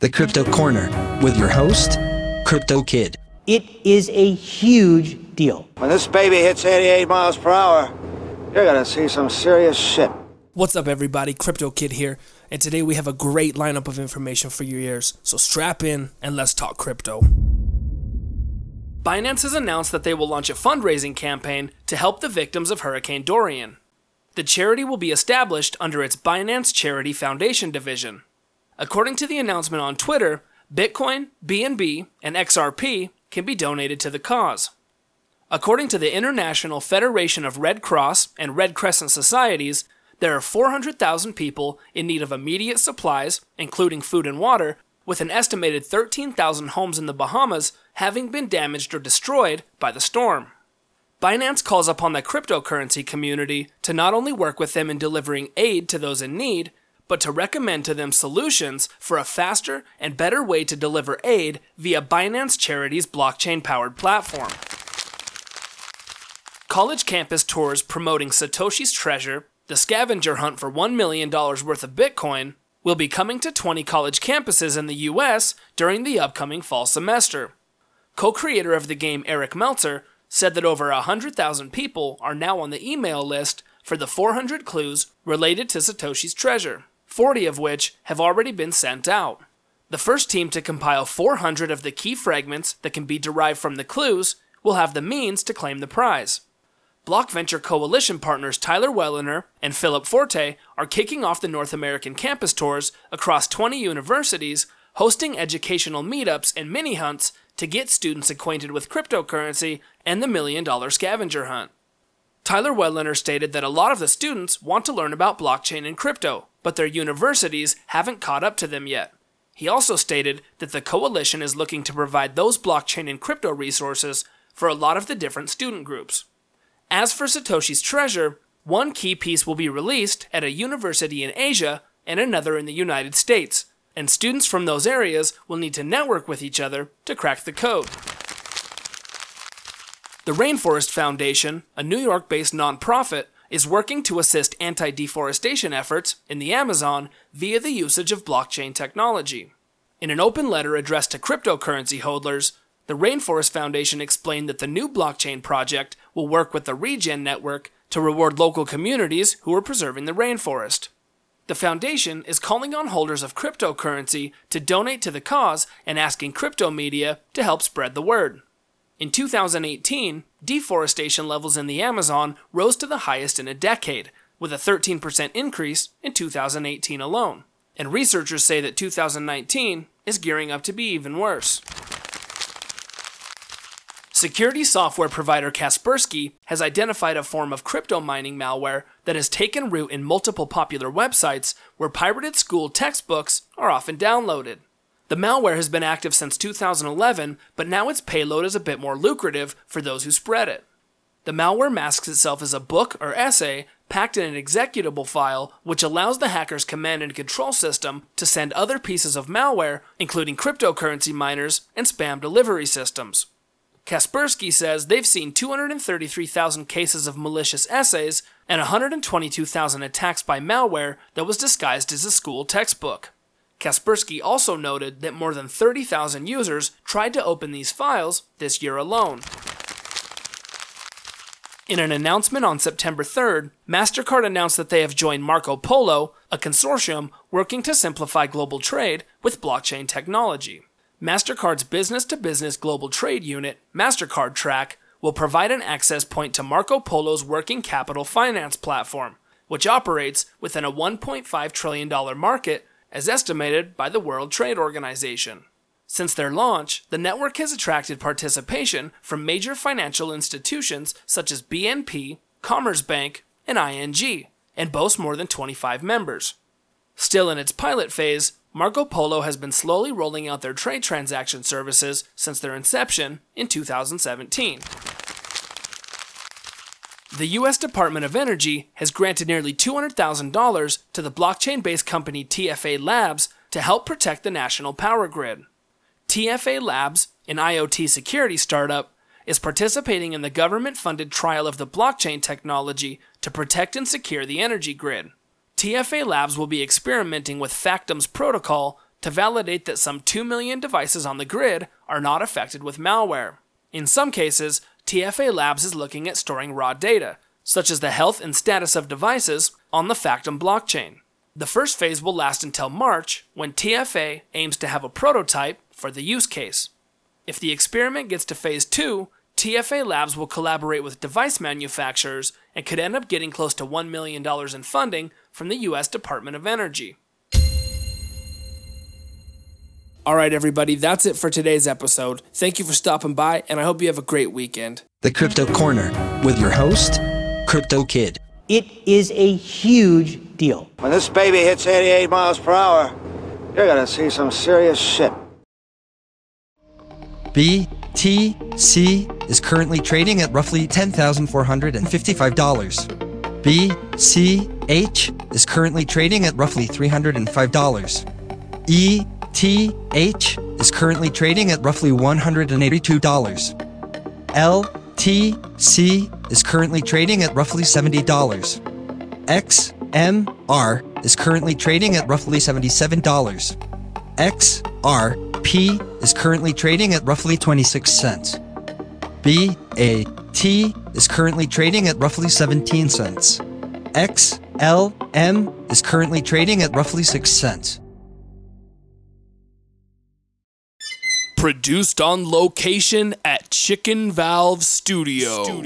The Crypto Corner with your host, Crypto Kid. It is a huge deal. When this baby hits 88 miles per hour, you're gonna see some serious shit. What's up, everybody? Crypto Kid here, and today we have a great lineup of information for your ears. So strap in and let's talk crypto. Binance has announced that they will launch a fundraising campaign to help the victims of Hurricane Dorian. The charity will be established under its Binance Charity Foundation division. According to the announcement on Twitter, Bitcoin, BNB, and XRP can be donated to the cause. According to the International Federation of Red Cross and Red Crescent Societies, there are 400,000 people in need of immediate supplies, including food and water, with an estimated 13,000 homes in the Bahamas having been damaged or destroyed by the storm. Binance calls upon the cryptocurrency community to not only work with them in delivering aid to those in need, but to recommend to them solutions for a faster and better way to deliver aid via Binance Charity's blockchain powered platform. College campus tours promoting Satoshi's Treasure, the scavenger hunt for $1 million worth of Bitcoin, will be coming to 20 college campuses in the US during the upcoming fall semester. Co creator of the game Eric Meltzer said that over 100,000 people are now on the email list for the 400 clues related to Satoshi's treasure, 40 of which have already been sent out. The first team to compile 400 of the key fragments that can be derived from the clues will have the means to claim the prize. Block Venture Coalition partners Tyler Welliner and Philip Forte are kicking off the North American campus tours across 20 universities, hosting educational meetups and mini hunts to get students acquainted with cryptocurrency and the million dollar scavenger hunt. Tyler Welliner stated that a lot of the students want to learn about blockchain and crypto, but their universities haven't caught up to them yet. He also stated that the coalition is looking to provide those blockchain and crypto resources for a lot of the different student groups. As for Satoshi's treasure, one key piece will be released at a university in Asia and another in the United States, and students from those areas will need to network with each other to crack the code. The Rainforest Foundation, a New York based nonprofit, is working to assist anti deforestation efforts in the Amazon via the usage of blockchain technology. In an open letter addressed to cryptocurrency holders, the Rainforest Foundation explained that the new blockchain project will work with the Regen Network to reward local communities who are preserving the rainforest. The foundation is calling on holders of cryptocurrency to donate to the cause and asking crypto media to help spread the word. In 2018, deforestation levels in the Amazon rose to the highest in a decade, with a 13% increase in 2018 alone. And researchers say that 2019 is gearing up to be even worse. Security software provider Kaspersky has identified a form of crypto mining malware that has taken root in multiple popular websites where pirated school textbooks are often downloaded. The malware has been active since 2011, but now its payload is a bit more lucrative for those who spread it. The malware masks itself as a book or essay packed in an executable file, which allows the hacker's command and control system to send other pieces of malware, including cryptocurrency miners and spam delivery systems. Kaspersky says they've seen 233,000 cases of malicious essays and 122,000 attacks by malware that was disguised as a school textbook. Kaspersky also noted that more than 30,000 users tried to open these files this year alone. In an announcement on September 3rd, MasterCard announced that they have joined Marco Polo, a consortium working to simplify global trade with blockchain technology. MasterCard's business to business global trade unit, MasterCard Track, will provide an access point to Marco Polo's working capital finance platform, which operates within a $1.5 trillion market as estimated by the World Trade Organization. Since their launch, the network has attracted participation from major financial institutions such as BNP, Commerzbank, and ING, and boasts more than 25 members. Still in its pilot phase, Marco Polo has been slowly rolling out their trade transaction services since their inception in 2017. The U.S. Department of Energy has granted nearly $200,000 to the blockchain based company TFA Labs to help protect the national power grid. TFA Labs, an IoT security startup, is participating in the government funded trial of the blockchain technology to protect and secure the energy grid. TFA Labs will be experimenting with Factom's protocol to validate that some 2 million devices on the grid are not affected with malware. In some cases, TFA Labs is looking at storing raw data, such as the health and status of devices, on the Factom blockchain. The first phase will last until March, when TFA aims to have a prototype for the use case. If the experiment gets to phase 2, TFA Labs will collaborate with device manufacturers and could end up getting close to $1 million in funding from the US Department of Energy. All right, everybody, that's it for today's episode. Thank you for stopping by, and I hope you have a great weekend. The Crypto Corner with your host, Crypto Kid. It is a huge deal. When this baby hits 88 miles per hour, you're gonna see some serious shit. BTC is currently trading at roughly $10,455. BCH is currently trading at roughly $305. ETH is currently trading at roughly $182. LTC is currently trading at roughly $70. XMR is currently trading at roughly $77. XRP is currently trading at roughly 26 cents. BAT is currently trading at roughly 17 cents. XLM is currently trading at roughly 6 cents. Produced on location at Chicken Valve Studio.